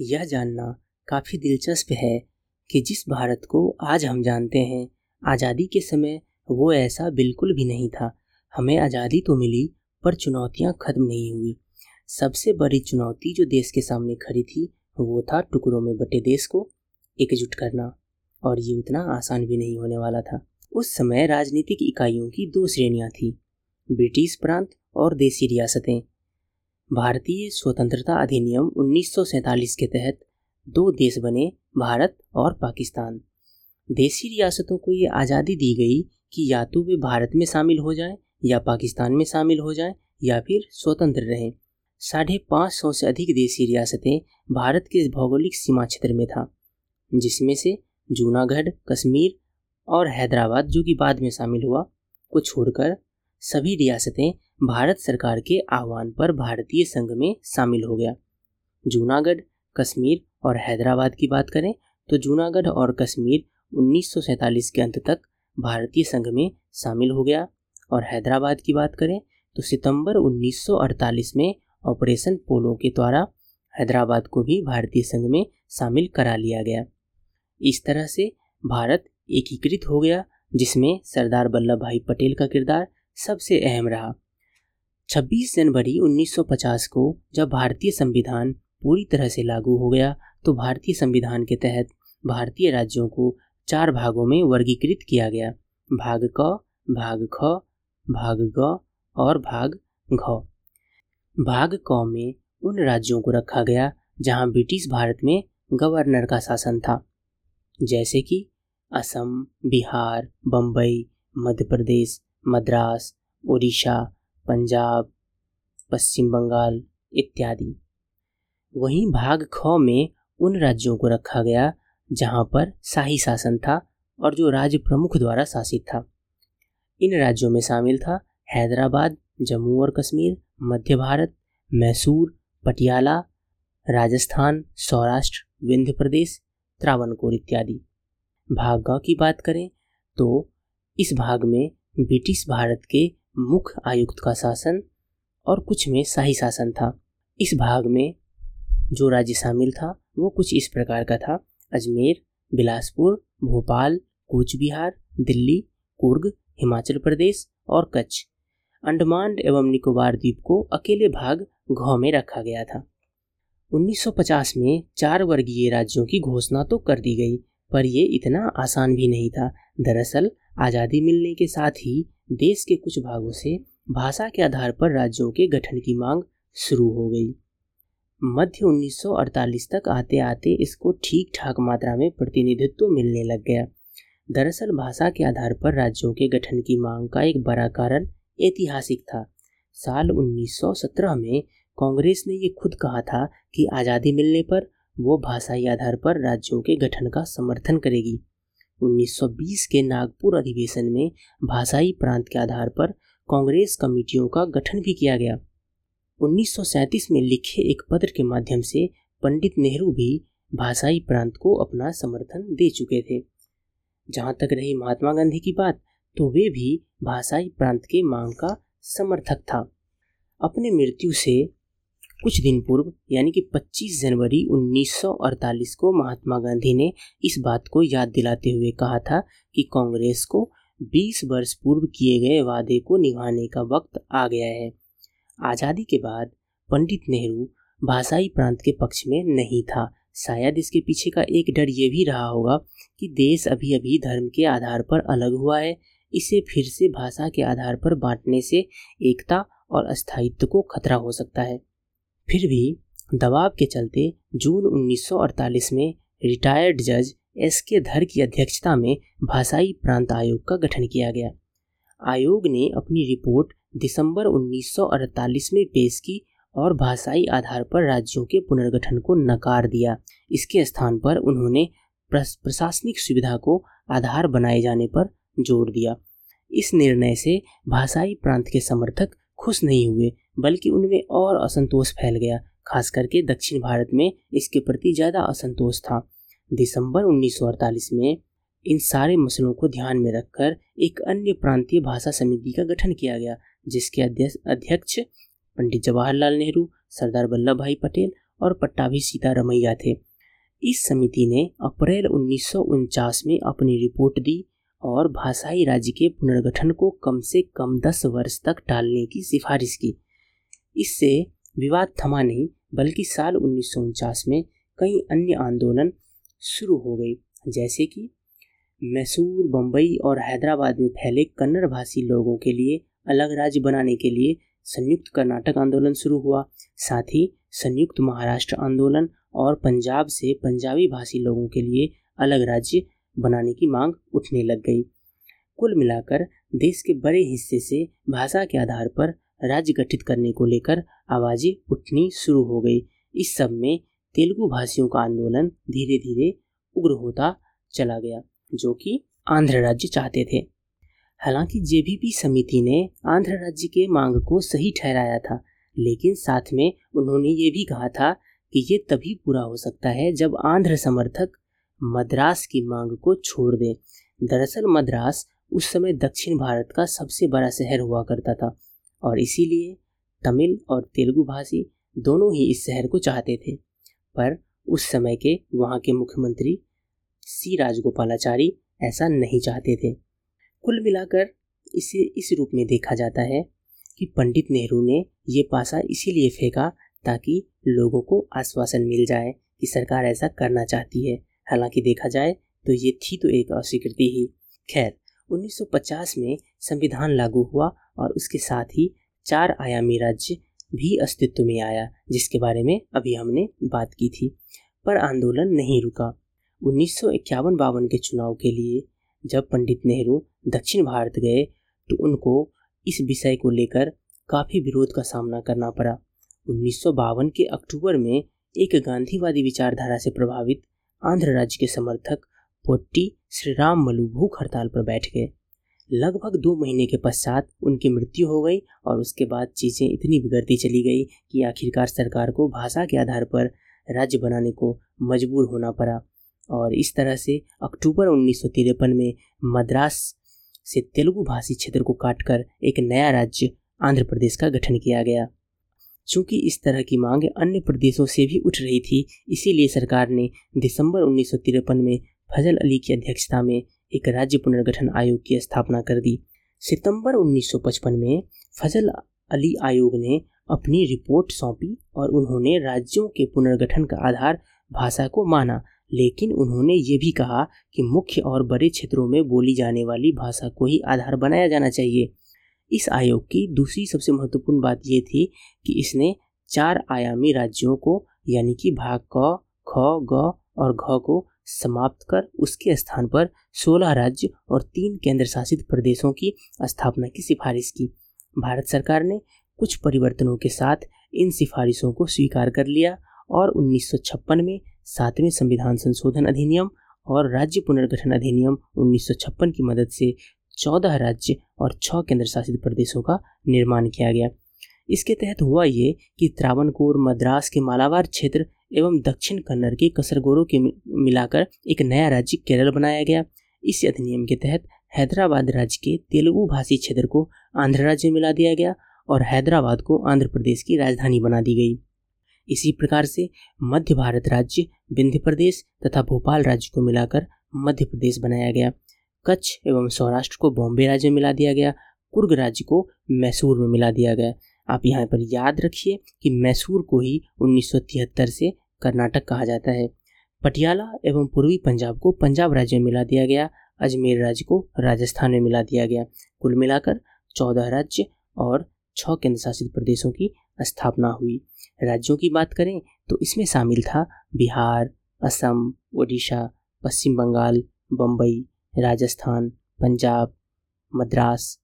यह जानना काफ़ी दिलचस्प है कि जिस भारत को आज हम जानते हैं, आज़ादी के समय वो ऐसा बिल्कुल भी नहीं था। हमें आज़ादी तो मिली, पर चुनौतियाँ खत्म नहीं हुई। सबसे बड़ी चुनौती जो देश के सामने खड़ी थी, वो था टुकड़ों में बटे देश को एकजुट करना, और ये उतना आसान भी नहीं होने वाला था। उस समय राजनीतिक इकाइयों की दो श्रेणियाँ थी, ब्रिटिश प्रांत और देसी रियासतें। भारतीय स्वतंत्रता अधिनियम उन्नीस सौ सैंतालीस के तहत दो देश बने, भारत और पाकिस्तान। देसी रियासतों को ये आज़ादी दी गई कि या तो वे भारत में शामिल हो जाएँ, या पाकिस्तान में शामिल हो जाएँ, या फिर स्वतंत्र रहें। साढ़े पाँच सौ से अधिक देसी रियासतें भारत के भौगोलिक सीमा क्षेत्र में था, जिसमें से जूनागढ़, कश्मीर और हैदराबाद जो कि बाद में शामिल हुआ, को छोड़कर सभी रियासतें भारत सरकार के आह्वान पर भारतीय संघ में शामिल हो गया। जूनागढ़, कश्मीर और हैदराबाद की बात करें तो जूनागढ़ और कश्मीर उन्नीस सौ सैंतालीस के अंत तक भारतीय संघ में शामिल हो गया। और हैदराबाद की बात करें तो सितंबर 1948 में ऑपरेशन पोलो के द्वारा हैदराबाद को भी भारतीय संघ में शामिल करा लिया गया। इस तरह से भारत एकीकृत हो गया, जिसमें सरदार वल्लभ भाई पटेल का किरदार सबसे अहम रहा। 26 जनवरी 1950 को जब भारतीय संविधान पूरी तरह से लागू हो गया तो भारतीय संविधान के तहत भारतीय राज्यों को चार भागों में वर्गीकृत किया गया। भाग क, भाग ख, भाग ग और भाग घ। भाग क में उन राज्यों को रखा गया, जहाँ ब्रिटिश भारत में गवर्नर का शासन था। जैसे कि असम, बिहार बम्बई मध्य प्रदेश मद्रास उड़ीसा पंजाब, पश्चिम बंगाल इत्यादि। वहीं भाग ख में उन राज्यों को रखा गया जहाँ पर शाही शासन था और जो राज्य प्रमुख द्वारा शासित था। इन राज्यों में शामिल था हैदराबाद, जम्मू और कश्मीर, मध्य भारत, मैसूर, पटियाला, राजस्थान, सौराष्ट्र, विंध्य प्रदेश, त्रावणकोर इत्यादि। भाग ग की बात करें तो इस भाग में ब्रिटिश भारत के मुख्य आयुक्त का शासन और कुछ में शाही शासन था। इस भाग में जो राज्य शामिल था, वो कुछ इस प्रकार का था। अजमेर, बिलासपुर, भोपाल कूच बिहार दिल्ली, कुर्ग, हिमाचल प्रदेश और कच्छ। अंडमान एवं निकोबार द्वीप को अकेले भाग घ में रखा गया था। 1950 में चार वर्गीय राज्यों की घोषणा तो कर दी गई, पर ये इतना आसान भी नहीं था। दरअसल आज़ादी मिलने के साथ ही देश के कुछ भागों से भाषा के आधार पर राज्यों के गठन की मांग शुरू हो गई। मध्य 1948 तक आते आते इसको ठीक ठाक मात्रा में प्रतिनिधित्व मिलने लग गया। दरअसल भाषा के आधार पर राज्यों के गठन की मांग का एक बड़ा कारण ऐतिहासिक था। साल 1917 में कांग्रेस ने ये खुद कहा था कि आज़ादी मिलने पर वो भाषाई आधार पर राज्यों के गठन का समर्थन करेगी। 1920 के नागपुर अधिवेशन में भाषाई प्रांत के आधार पर कांग्रेस कमेटियों का गठन भी किया गया। 1937 में लिखे एक पत्र के माध्यम से पंडित नेहरू भी भाषाई प्रांत को अपना समर्थन दे चुके थे। जहाँ तक रही महात्मा गांधी की बात तो वे भी भाषाई प्रांत के मांग का समर्थक था। अपने मृत्यु से कुछ दिन पूर्व, यानी कि 25 जनवरी 1948 को महात्मा गांधी ने इस बात को याद दिलाते हुए कहा था कि कांग्रेस को 20 वर्ष पूर्व किए गए वादे को निभाने का वक्त आ गया है। आज़ादी के बाद पंडित नेहरू भाषाई प्रांत के पक्ष में नहीं था। शायद इसके पीछे का एक डर ये भी रहा होगा कि देश अभी अभी धर्म के आधार पर अलग हुआ है। इसे फिर से भाषा के आधार पर बांटने से एकता और अस्थायित्व को खतरा हो सकता है। फिर भी दबाव के चलते जून 1948 में रिटायर्ड जज एस के धर की अध्यक्षता में भाषाई प्रांत आयोग का गठन किया गया। आयोग ने अपनी रिपोर्ट दिसंबर 1948 में पेश की और भाषाई आधार पर राज्यों के पुनर्गठन को नकार दिया। इसके स्थान पर उन्होंने प्रशासनिक सुविधा को आधार बनाए जाने पर ज़ोर दिया। इस निर्णय से भाषाई प्रांत के समर्थक खुश नहीं हुए। बल्कि उनमें और असंतोष फैल गया, खास करके दक्षिण भारत में इसके प्रति ज़्यादा असंतोष था। दिसंबर 1948 में इन सारे मसलों को ध्यान में रखकर एक अन्य प्रांतीय भाषा समिति का गठन किया गया, जिसके अध्यक्ष पंडित जवाहरलाल नेहरू, सरदार वल्लभ भाई पटेल और पट्टाभी सीतारमैया थे। इस समिति ने अप्रैल उन्नीस सौ उनचास में अपनी रिपोर्ट दी और भाषाई राज्य के पुनर्गठन को कम से कम दस वर्ष तक टालने की सिफारिश की। इससे विवाद थमा नहीं, बल्कि साल उन्नीस सौ उनचास में कई अन्य आंदोलन शुरू हो गए, जैसे कि मैसूर बम्बई और हैदराबाद में फैले कन्नड़ भाषी लोगों के लिए अलग राज्य बनाने के लिए संयुक्त कर्नाटक आंदोलन शुरू हुआ। साथ ही संयुक्त महाराष्ट्र आंदोलन और पंजाब से पंजाबी भाषी लोगों के लिए अलग राज्य बनाने की मांग उठने लग गई। कुल मिलाकर देश के बड़े हिस्से से भाषा के आधार पर राज्य गठित करने को लेकर आवाज़ें उठनी शुरू हो गई। इस सब में तेलुगु भाषियों का आंदोलन धीरे धीरे उग्र होता चला गया, जो कि आंध्र राज्य चाहते थे। हालाँकि जेबीपी समिति ने आंध्र राज्य के मांग को सही ठहराया था, लेकिन साथ में उन्होंने ये भी कहा था कि ये तभी पूरा हो सकता है जब आंध्र समर्थक मद्रास की मांग को छोड़ दें। दरअसल मद्रास उस समय दक्षिण भारत का सबसे बड़ा शहर हुआ करता था और इसीलिए तमिल और तेलुगु भाषी दोनों ही इस शहर को चाहते थे। पर उस समय के वहाँ के मुख्यमंत्री सी राजगोपालाचारी ऐसा नहीं चाहते थे। कुल मिलाकर इसे इस रूप में देखा जाता है कि पंडित नेहरू ने ये पासा इसीलिए फेंका ताकि लोगों को आश्वासन मिल जाए कि सरकार ऐसा करना चाहती है। हालाँकि देखा जाए तो ये थी तो एक अस्वीकृति ही। खैर 1950 में संविधान लागू हुआ और उसके साथ ही चार आयामी राज्य भी अस्तित्व में आया, जिसके बारे में अभी हमने बात की थी। पर आंदोलन नहीं रुका। उन्नीस सौ बावन के चुनाव के लिए जब पंडित नेहरू दक्षिण भारत गए तो उनको इस विषय को लेकर काफ़ी विरोध का सामना करना पड़ा। उन्नीस सौ बावन के अक्टूबर में एक गांधीवादी विचारधारा से प्रभावित आंध्र राज्य के समर्थक पोट्टी श्री राम मलू भूख हड़ताल पर बैठ गए। लगभग दो महीने के पश्चात उनकी मृत्यु हो गई और उसके बाद चीज़ें इतनी बिगड़ती चली गई कि आखिरकार सरकार को भाषा के आधार पर राज्य बनाने को मजबूर होना पड़ा। और इस तरह से अक्टूबर उन्नीस सौ तिरपन में मद्रास से तेलुगु भाषी क्षेत्र को काटकर एक नया राज्य, आंध्र प्रदेश का गठन किया गया। चूँकि इस तरह की मांग अन्य प्रदेशों से भी उठ रही थी, इसीलिए सरकार ने दिसंबर उन्नीस सौ तिरपन में फजल अली की अध्यक्षता में एक राज्य पुनर्गठन आयोग की स्थापना कर दी। सितंबर 1955 में फजल अली आयोग ने अपनी रिपोर्ट सौंपी और उन्होंने राज्यों के पुनर्गठन का आधार भाषा को माना, लेकिन उन्होंने ये भी कहा कि मुख्य और बड़े क्षेत्रों में बोली जाने वाली भाषा को ही आधार बनाया जाना चाहिए। इस आयोग की दूसरी सबसे महत्वपूर्ण बात यह थी कि इसने चार आयामी राज्यों को, यानी कि भाग क, ख, ग और घ को समाप्त कर उसके स्थान पर 16 राज्य और तीन केंद्र शासित प्रदेशों की स्थापना की सिफारिश की। भारत सरकार ने कुछ परिवर्तनों के साथ इन सिफारिशों को स्वीकार कर लिया और 1956 में सातवें संविधान संशोधन अधिनियम और राज्य पुनर्गठन अधिनियम 1956 की मदद से चौदह राज्य और छः केंद्र शासित प्रदेशों का निर्माण किया गया। इसके तहत हुआ ये कि त्रावणकोर, मद्रास के मालाबार क्षेत्र एवं दक्षिण कन्नड़ के कसरगोरों के मिलाकर एक नया राज्य केरल बनाया गया। इस अधिनियम के तहत हैदराबाद राज्य के तेलुगु भाषी क्षेत्र को आंध्र राज्य मिला दिया गया और हैदराबाद को आंध्र प्रदेश की राजधानी बना दी गई। इसी प्रकार से मध्य भारत राज्य, विंध्य प्रदेश तथा भोपाल राज्य को मिलाकर मध्य प्रदेश बनाया गया। कच्छ एवं सौराष्ट्र को बॉम्बे राज्य में मिला दिया गया। कुर्ग राज्य को मैसूर में मिला दिया गया। आप यहाँ पर याद रखिए कि मैसूर को ही उन्नीस सौ तिहत्तर से कर्नाटक कहा जाता है। पटियाला एवं पूर्वी पंजाब को पंजाब राज्य में मिला दिया गया, अजमेर राज्य को राजस्थान में मिला दिया गया। कुल मिलाकर चौदह राज्य और छः केंद्र शासित प्रदेशों की स्थापना हुई। राज्यों की बात करें तो इसमें शामिल था बिहार, असम, ओडिशा, पश्चिम बंगाल बम्बई राजस्थान, पंजाब, मद्रास,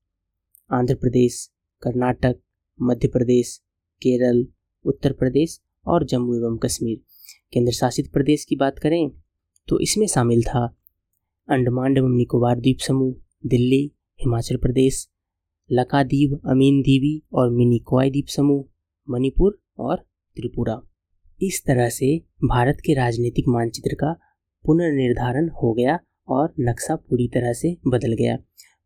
आंध्र प्रदेश, कर्नाटक, मध्य प्रदेश, केरल, उत्तर प्रदेश और जम्मू एवं कश्मीर। केंद्र शासित प्रदेश की बात करें तो इसमें शामिल था अंडमान एवं निकोबार द्वीप समूह, दिल्ली, हिमाचल प्रदेश लकादीप अमीन दीवी और मिनिकॉय द्वीप समूह, मणिपुर और त्रिपुरा। इस तरह से भारत के राजनीतिक मानचित्र का पुनर्निर्धारण हो गया और नक्शा पूरी तरह से बदल गया।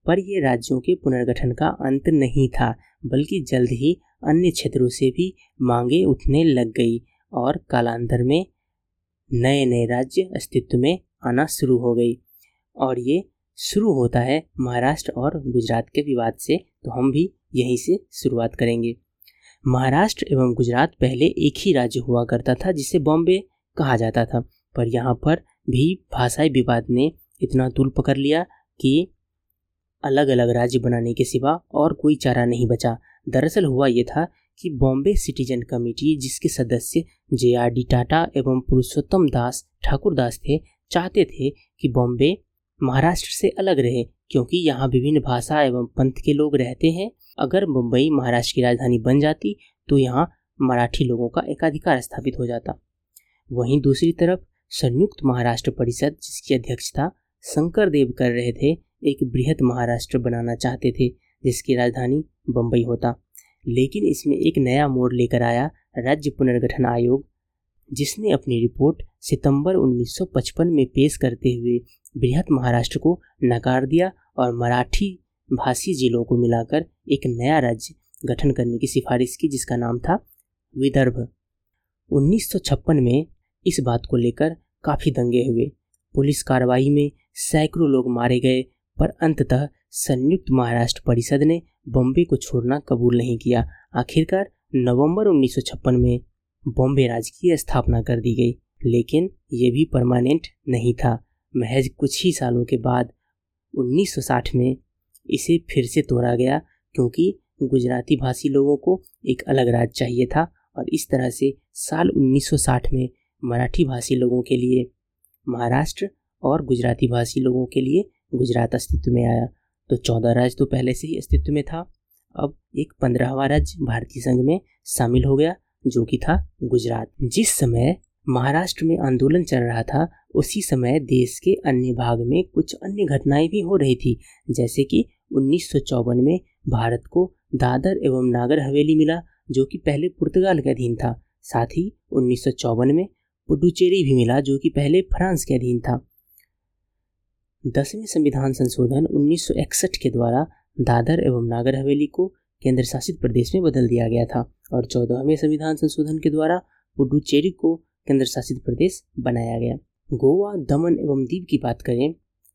पर ये राज्यों के पुनर्गठन का अंत नहीं था, बल्कि जल्द ही अन्य क्षेत्रों से भी मांगे उठने लग गई। और कालांतर में नए नए राज्य अस्तित्व में आना शुरू हो गई। और ये शुरू होता है महाराष्ट्र और गुजरात के विवाद से तो हम भी यहीं से शुरुआत करेंगे। महाराष्ट्र एवं गुजरात पहले एक ही राज्य हुआ करता था, जिसे बॉम्बे कहा जाता था। पर यहाँ पर भी भाषाई विवाद ने इतना तूल पकड़ लिया कि अलग अलग राज्य बनाने के सिवा और कोई चारा नहीं बचा। दरअसल हुआ ये था कि बॉम्बे सिटीजन कमेटी जिसके सदस्य जे आर डी टाटा एवं पुरुषोत्तम दास ठाकुर दास थे, चाहते थे कि बॉम्बे महाराष्ट्र से अलग रहे, क्योंकि यहाँ विभिन्न भाषा एवं पंथ के लोग रहते हैं। अगर मुंबई महाराष्ट्र की राजधानी बन जाती तो यहाँ मराठी लोगों का एकाधिकार स्थापित हो जाता। वहीं दूसरी तरफ़, संयुक्त महाराष्ट्र परिषद जिसकी अध्यक्षता शंकर देव कर रहे थे, एक बृहद महाराष्ट्र बनाना चाहते थे, जिसकी राजधानी बम्बई होता। लेकिन इसमें एक नया मोड़ लेकर आया राज्य पुनर्गठन आयोग, जिसने अपनी रिपोर्ट सितंबर 1955 में पेश करते हुए बृहद महाराष्ट्र को नकार दिया और मराठी भाषी जिलों को मिलाकर एक नया राज्य गठन करने की सिफारिश की, जिसका नाम था विदर्भ। 1956 में इस बात को लेकर काफ़ी दंगे हुए। पुलिस कार्रवाई में सैकड़ों लोग मारे गए, पर अंततः संयुक्त महाराष्ट्र परिषद ने बॉम्बे को छोड़ना कबूल नहीं किया। आखिरकार नवंबर 1956 में बॉम्बे राज्य की स्थापना कर दी गई, लेकिन ये भी परमानेंट नहीं था। महज कुछ ही सालों के बाद 1960 में इसे फिर से तोड़ा गया, क्योंकि गुजराती भाषी लोगों को एक अलग राज्य चाहिए था और इस तरह से साल 1960 में मराठी भाषी लोगों के लिए महाराष्ट्र और गुजराती भाषी लोगों के लिए गुजरात अस्तित्व में आया। तो चौदह राज्य तो पहले से ही अस्तित्व में था। अब एक पंद्रहवा राज्य भारतीय संघ में शामिल हो गया, जो कि था गुजरात। जिस समय महाराष्ट्र में आंदोलन चल रहा था, उसी समय देश के अन्य भाग में कुछ अन्य घटनाएँ भी हो रही थी। जैसे कि उन्नीस सौ चौवन में भारत को दादर एवं नागर हवेली मिला, जो कि पहले पुर्तगाल के अधीन था। साथ ही उन्नीस सौ चौवन में पुडुचेरी भी मिला, जो कि पहले फ्रांस के अधीन था। दसवें संविधान संशोधन 1961 के द्वारा दादर एवं नागर हवेली को केंद्र शासित प्रदेश में बदल दिया गया था और चौदहवें संविधान संशोधन के द्वारा पुडुचेरी को केंद्र शासित प्रदेश बनाया गया। गोवा दमन एवं दीव की बात करें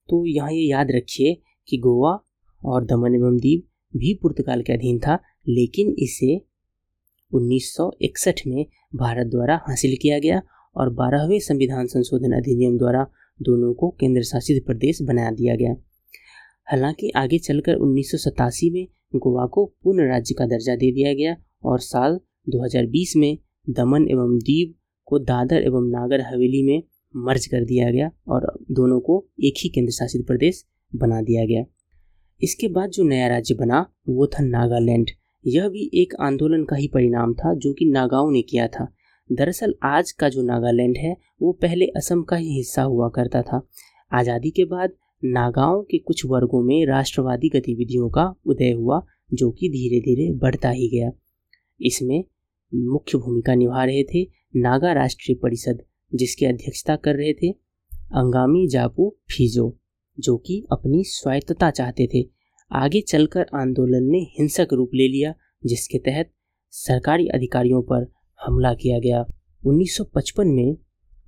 तो यहाँ ये याद रखिए कि गोवा और दमन एवं दीव भी पुर्तगाल के अधीन था, लेकिन इसे 1961 में भारत द्वारा हासिल किया गया और बारहवें संविधान संशोधन अधिनियम द्वारा दोनों को केंद्र शासित प्रदेश बना दिया गया। हालाँकि आगे चलकर उन्नीस सौ सतासी में गोवा को पूर्ण राज्य का दर्जा दे दिया गया और साल 2020 में दमन एवं दीव को दादर एवं नागर हवेली में मर्ज कर दिया गया और दोनों को एक ही केंद्र शासित प्रदेश बना दिया गया। इसके बाद जो नया राज्य बना, वो था नागालैंड। यह भी एक आंदोलन का ही परिणाम था जो कि नागाओं ने किया था। दरअसल आज का जो नागालैंड है, वो पहले असम का ही हिस्सा हुआ करता था। आज़ादी के बाद नागाओं के कुछ वर्गों में राष्ट्रवादी गतिविधियों का उदय हुआ, जो कि धीरे धीरे बढ़ता ही गया। इसमें मुख्य भूमिका निभा रहे थे नागा राष्ट्रीय परिषद, जिसकी अध्यक्षता कर रहे थे अंगामी जापू फीजो, जो कि अपनी स्वायत्तता चाहते थे। आगे चलकर आंदोलन ने हिंसक रूप ले लिया, जिसके तहत सरकारी अधिकारियों पर हमला किया गया। 1955 में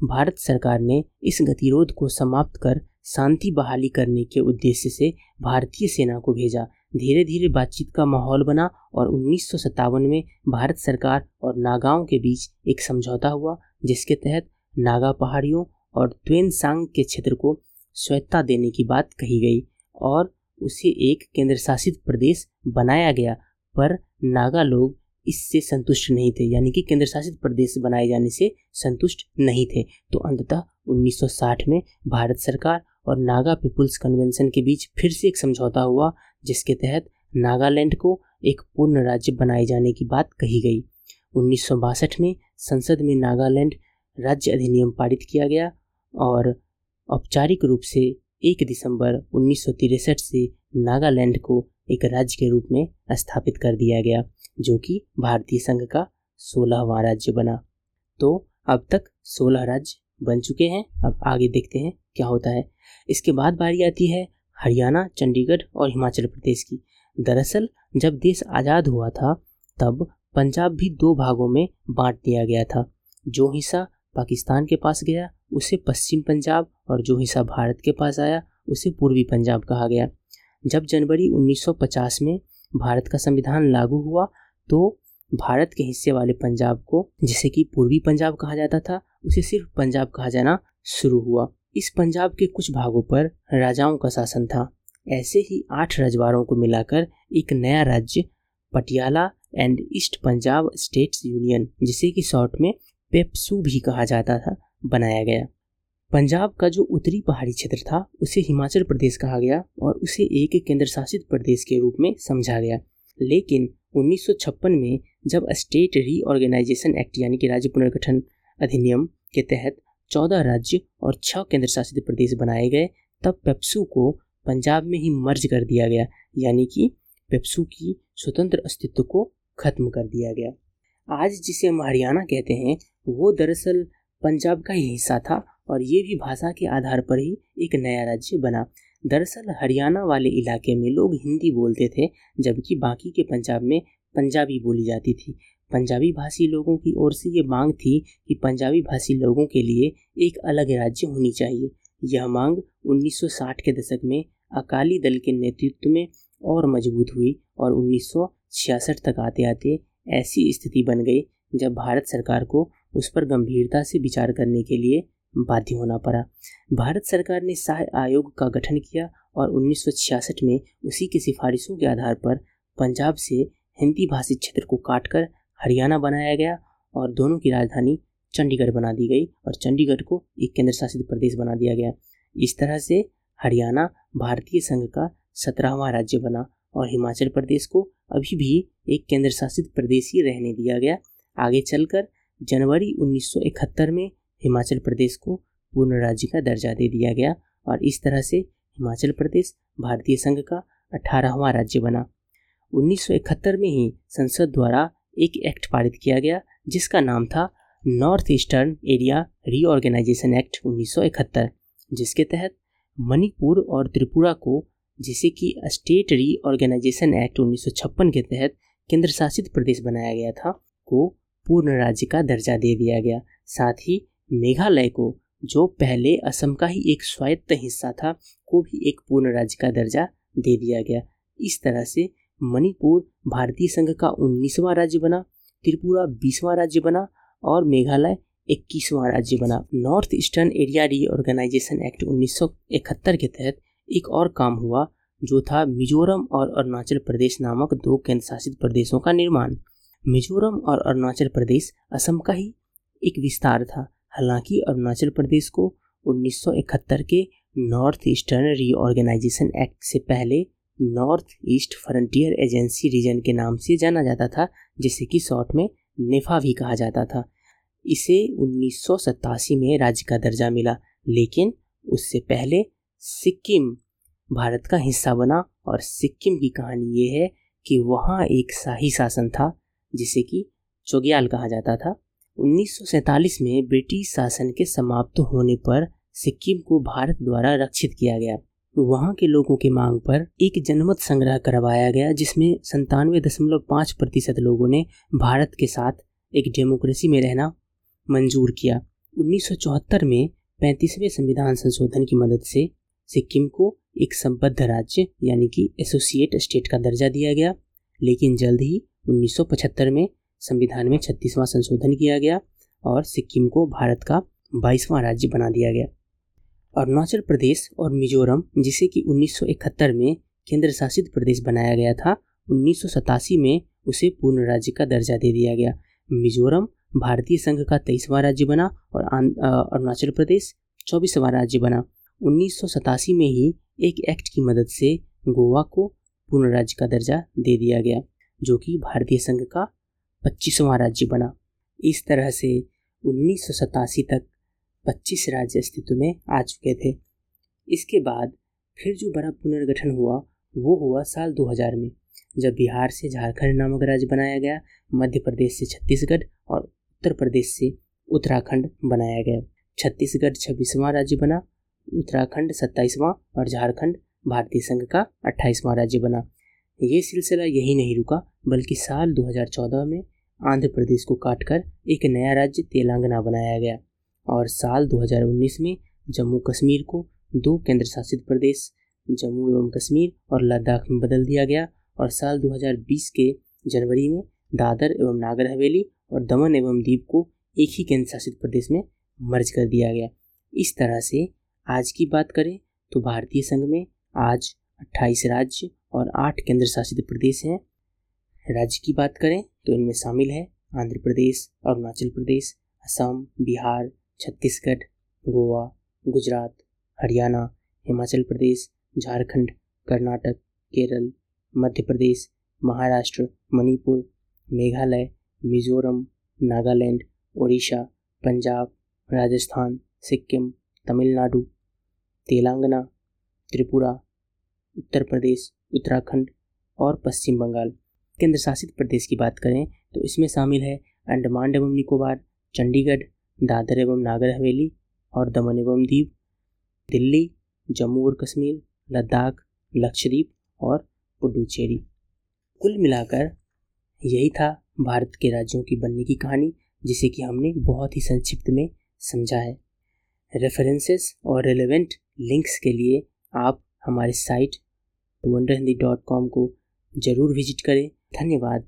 भारत सरकार ने इस गतिरोध को समाप्त कर शांति बहाली करने के उद्देश्य से भारतीय सेना को भेजा। धीरे धीरे बातचीत का माहौल बना और उन्नीस सौ सत्तावन में भारत सरकार और नागाओं के बीच एक समझौता हुआ, जिसके तहत नागा पहाड़ियों और सांग के क्षेत्र को स्वच्छता देने की बात कही गई और उसे एक केंद्र शासित प्रदेश बनाया गया। पर नागा लोग इससे संतुष्ट नहीं थे, यानी कि केंद्र शासित प्रदेश बनाए जाने से संतुष्ट नहीं थे। तो अंततः 1960 में भारत सरकार और नागा पीपुल्स कन्वेंशन के बीच फिर से एक समझौता हुआ, जिसके तहत नागालैंड को एक पूर्ण राज्य बनाए जाने की बात कही गई। उन्नीस सौ बासठ में संसद में नागालैंड राज्य अधिनियम पारित किया गया और औपचारिक रूप से एक दिसंबर उन्नीस से नागालैंड को एक राज्य के रूप में स्थापित कर दिया गया। जो कि भारतीय संघ का सोलहवा राज्य बना। तो अब तक सोलह राज्य बन चुके हैं। अब आगे देखते हैं क्या होता है। इसके बाद बारी आती है हरियाणा, चंडीगढ़ और हिमाचल प्रदेश की। दरअसल जब देश आज़ाद हुआ था, तब पंजाब भी दो भागों में बांट दिया गया था। जो हिस्सा पाकिस्तान के पास गया, उसे पश्चिम पंजाब और जो हिस्सा भारत के पास आया, उसे पूर्वी पंजाब कहा गया। जब जनवरी 1950 में भारत का संविधान लागू हुआ तो भारत के हिस्से वाले पंजाब को, जिसे कि पूर्वी पंजाब कहा जाता था, उसे सिर्फ़ पंजाब कहा जाना शुरू हुआ। इस पंजाब के कुछ भागों पर राजाओं का शासन था। ऐसे ही आठ रजवाड़ों को मिलाकर एक नया राज्य, Patiala and East Punjab States Union, जिसे कि शॉर्ट में पेप्सू भी कहा जाता था, बनाया गया। पंजाब का जो उत्तरी पहाड़ी क्षेत्र था, उसे हिमाचल प्रदेश कहा गया और उसे एक केंद्र शासित प्रदेश के रूप में समझा गया। लेकिन 1956 में जब स्टेट रीऑर्गेनाइजेशन एक्ट, यानी कि राज्य पुनर्गठन अधिनियम के तहत चौदह राज्य और छह केंद्र शासित प्रदेश बनाए गए, तब पेप्सू को पंजाब में ही मर्ज कर दिया गया, यानी कि पेप्सू की स्वतंत्र अस्तित्व को खत्म कर दिया गया। आज जिसे हम हरियाणा कहते हैं, वो दरअसल पंजाब का ही हिस्सा था और ये भी भाषा के आधार पर ही एक नया राज्य बना। दरअसल हरियाणा वाले इलाके में लोग हिंदी बोलते थे, जबकि बाकी के पंजाब में पंजाबी बोली जाती थी। पंजाबी भाषी लोगों की ओर से ये मांग थी कि पंजाबी भाषी लोगों के लिए एक अलग राज्य होनी चाहिए। यह मांग 1960 के दशक में अकाली दल के नेतृत्व में और मज़बूत हुई और 1966 तक आते आते ऐसी स्थिति बन गई, जब भारत सरकार को उस पर गंभीरता से विचार करने के लिए बाध्य होना पड़ा। भारत सरकार ने सहाय आयोग का गठन किया और 1966 में उसी की सिफारिशों के आधार पर पंजाब से हिंदी भाषी क्षेत्र को काटकर हरियाणा बनाया गया और दोनों की राजधानी चंडीगढ़ बना दी गई और चंडीगढ़ को एक केंद्र शासित प्रदेश बना दिया गया। इस तरह से हरियाणा भारतीय संघ का सत्रहवा राज्य बना और हिमाचल प्रदेश को अभी भी एक केंद्र शासित प्रदेश ही रहने दिया गया। आगे चलकर जनवरी 1971 में हिमाचल प्रदेश को पूर्ण राज्य का दर्जा दे दिया गया और इस तरह से हिमाचल प्रदेश भारतीय संघ का अठारहवा राज्य बना। 1971 में ही संसद द्वारा एक एक्ट पारित किया गया, जिसका नाम था North Eastern Area Reorganisation Act 1971 जिसके तहत मणिपुर और त्रिपुरा को, जिसे कि स्टेट रीऑर्गेनाइजेशन एक्ट 1956 के तहत केंद्र शासित प्रदेश बनाया गया था, को पूर्ण राज्य का दर्जा दे दिया गया। साथ ही मेघालय को, जो पहले असम का ही एक स्वायत्त हिस्सा था, को भी एक पूर्ण राज्य का दर्जा दे दिया गया। इस तरह से मणिपुर भारतीय संघ का उन्नीसवां राज्य बना, त्रिपुरा बीसवां राज्य बना और मेघालय इक्कीसवां राज्य बना। North Eastern Area Reorganisation Act 1971 के तहत एक और काम हुआ, जो था मिजोरम और अरुणाचल प्रदेश नामक दो केंद्र शासित प्रदेशों का निर्माण। मिजोरम और अरुणाचल प्रदेश असम का ही एक विस्तार था। हालाँकि अरुणाचल प्रदेश को 1971 के नॉर्थ ईस्टर्न रीऑर्गेनाइजेशन एक्ट से पहले North East Frontier Agency region के नाम से जाना जाता था, जिसे कि शॉर्ट में नेफा भी कहा जाता था। इसे उन्नीस सौ सतासी में राज्य का दर्जा मिला, लेकिन उससे पहले सिक्किम भारत का हिस्सा बना और सिक्किम की कहानी ये है कि वहाँ एक शाही शासन था, जिसे कि चौग्याल कहा जाता था। उन्नीस सौ सैंतालीस में ब्रिटिश शासन के समाप्त होने पर सिक्किम को भारत द्वारा रक्षित किया गया। वहाँ के लोगों की मांग पर एक जनमत संग्रह करवाया गया, जिसमें संतानवे दशमलव पाँच प्रतिशत लोगों ने भारत के साथ एक डेमोक्रेसी में रहना मंजूर किया। 1974 में पैंतीसवें संविधान संशोधन की मदद से सिक्किम को एक संबद्ध राज्य, यानी कि एसोसिएट स्टेट का दर्जा दिया गया। लेकिन जल्द ही 1975 में संविधान में छत्तीसवां संशोधन किया गया और सिक्किम को भारत का बाईसवां राज्य बना दिया गया। अरुणाचल प्रदेश और मिजोरम, जिसे कि 1971 में केंद्र शासित प्रदेश बनाया गया था, उन्नीस सौ सतासी में उसे पूर्ण राज्य का दर्जा दे दिया गया। मिजोरम भारतीय संघ का तेईसवां राज्य बना और अरुणाचल प्रदेश चौबीसवां राज्य बना। उन्नीस सौ सतासी में ही एक एक्ट की मदद से गोवा को पूर्ण राज्य का दर्जा दे दिया गया, जो कि भारतीय संघ का पच्चीसवां राज्य बना। इस तरह से उन्नीस सौ सतासी तक 25 राज्य अस्तित्व में आ चुके थे। इसके बाद फिर जो बड़ा पुनर्गठन हुआ, वो हुआ साल 2000 में, जब बिहार से झारखंड नामक राज्य बनाया गया, मध्य प्रदेश से छत्तीसगढ़ और उत्तर प्रदेश से उत्तराखंड बनाया गया। छत्तीसगढ़ छब्बीसवां राज्य बना, उत्तराखंड सत्ताईसवां और झारखंड भारतीय संघ का अट्ठाईसवां राज्य बना। ये सिलसिला यही नहीं रुका बल्कि साल 2014 में आंध्र प्रदेश को काटकर एक नया राज्य तेलंगाना बनाया गया और साल 2019 में जम्मू कश्मीर को दो केंद्र शासित प्रदेश, जम्मू एवं कश्मीर और लद्दाख में बदल दिया गया और साल 2020 के जनवरी में दादर एवं नागर हवेली और दमन एवं दीप को एक ही केंद्र शासित प्रदेश में मर्ज कर दिया गया। इस तरह से आज की बात करें तो भारतीय संघ में आज 28 राज्य और 8 केंद्र शासित प्रदेश हैं राज्य की बात करें तो इनमें शामिल है आंध्र प्रदेश, अरुणाचल प्रदेश, असम, बिहार, छत्तीसगढ़, गोवा, गुजरात, हरियाणा, हिमाचल प्रदेश, झारखंड, कर्नाटक, केरल, मध्य प्रदेश, महाराष्ट्र, मणिपुर, मेघालय, मिजोरम, नागालैंड उड़ीसा पंजाब, राजस्थान, सिक्किम, तमिलनाडु, तेलंगाना, त्रिपुरा, उत्तर प्रदेश, उत्तराखंड और पश्चिम बंगाल। केंद्र शासित प्रदेश की बात करें तो इसमें शामिल है अंडमान एवं निकोबार, चंडीगढ़, दादर एवं नागर हवेली और दमन एवं दीव, दिल्ली, जम्मू और कश्मीर, लद्दाख, लक्षद्वीप और पुडुचेरी। कुल मिलाकर यही था भारत के राज्यों की बनने की कहानी, जिसे कि हमने बहुत ही संक्षिप्त में समझा है। रेफरेंसेस और रेलेवेंट लिंक्स के लिए आप हमारे साइट कॉम को ज़रूर विज़िट करें। धन्यवाद।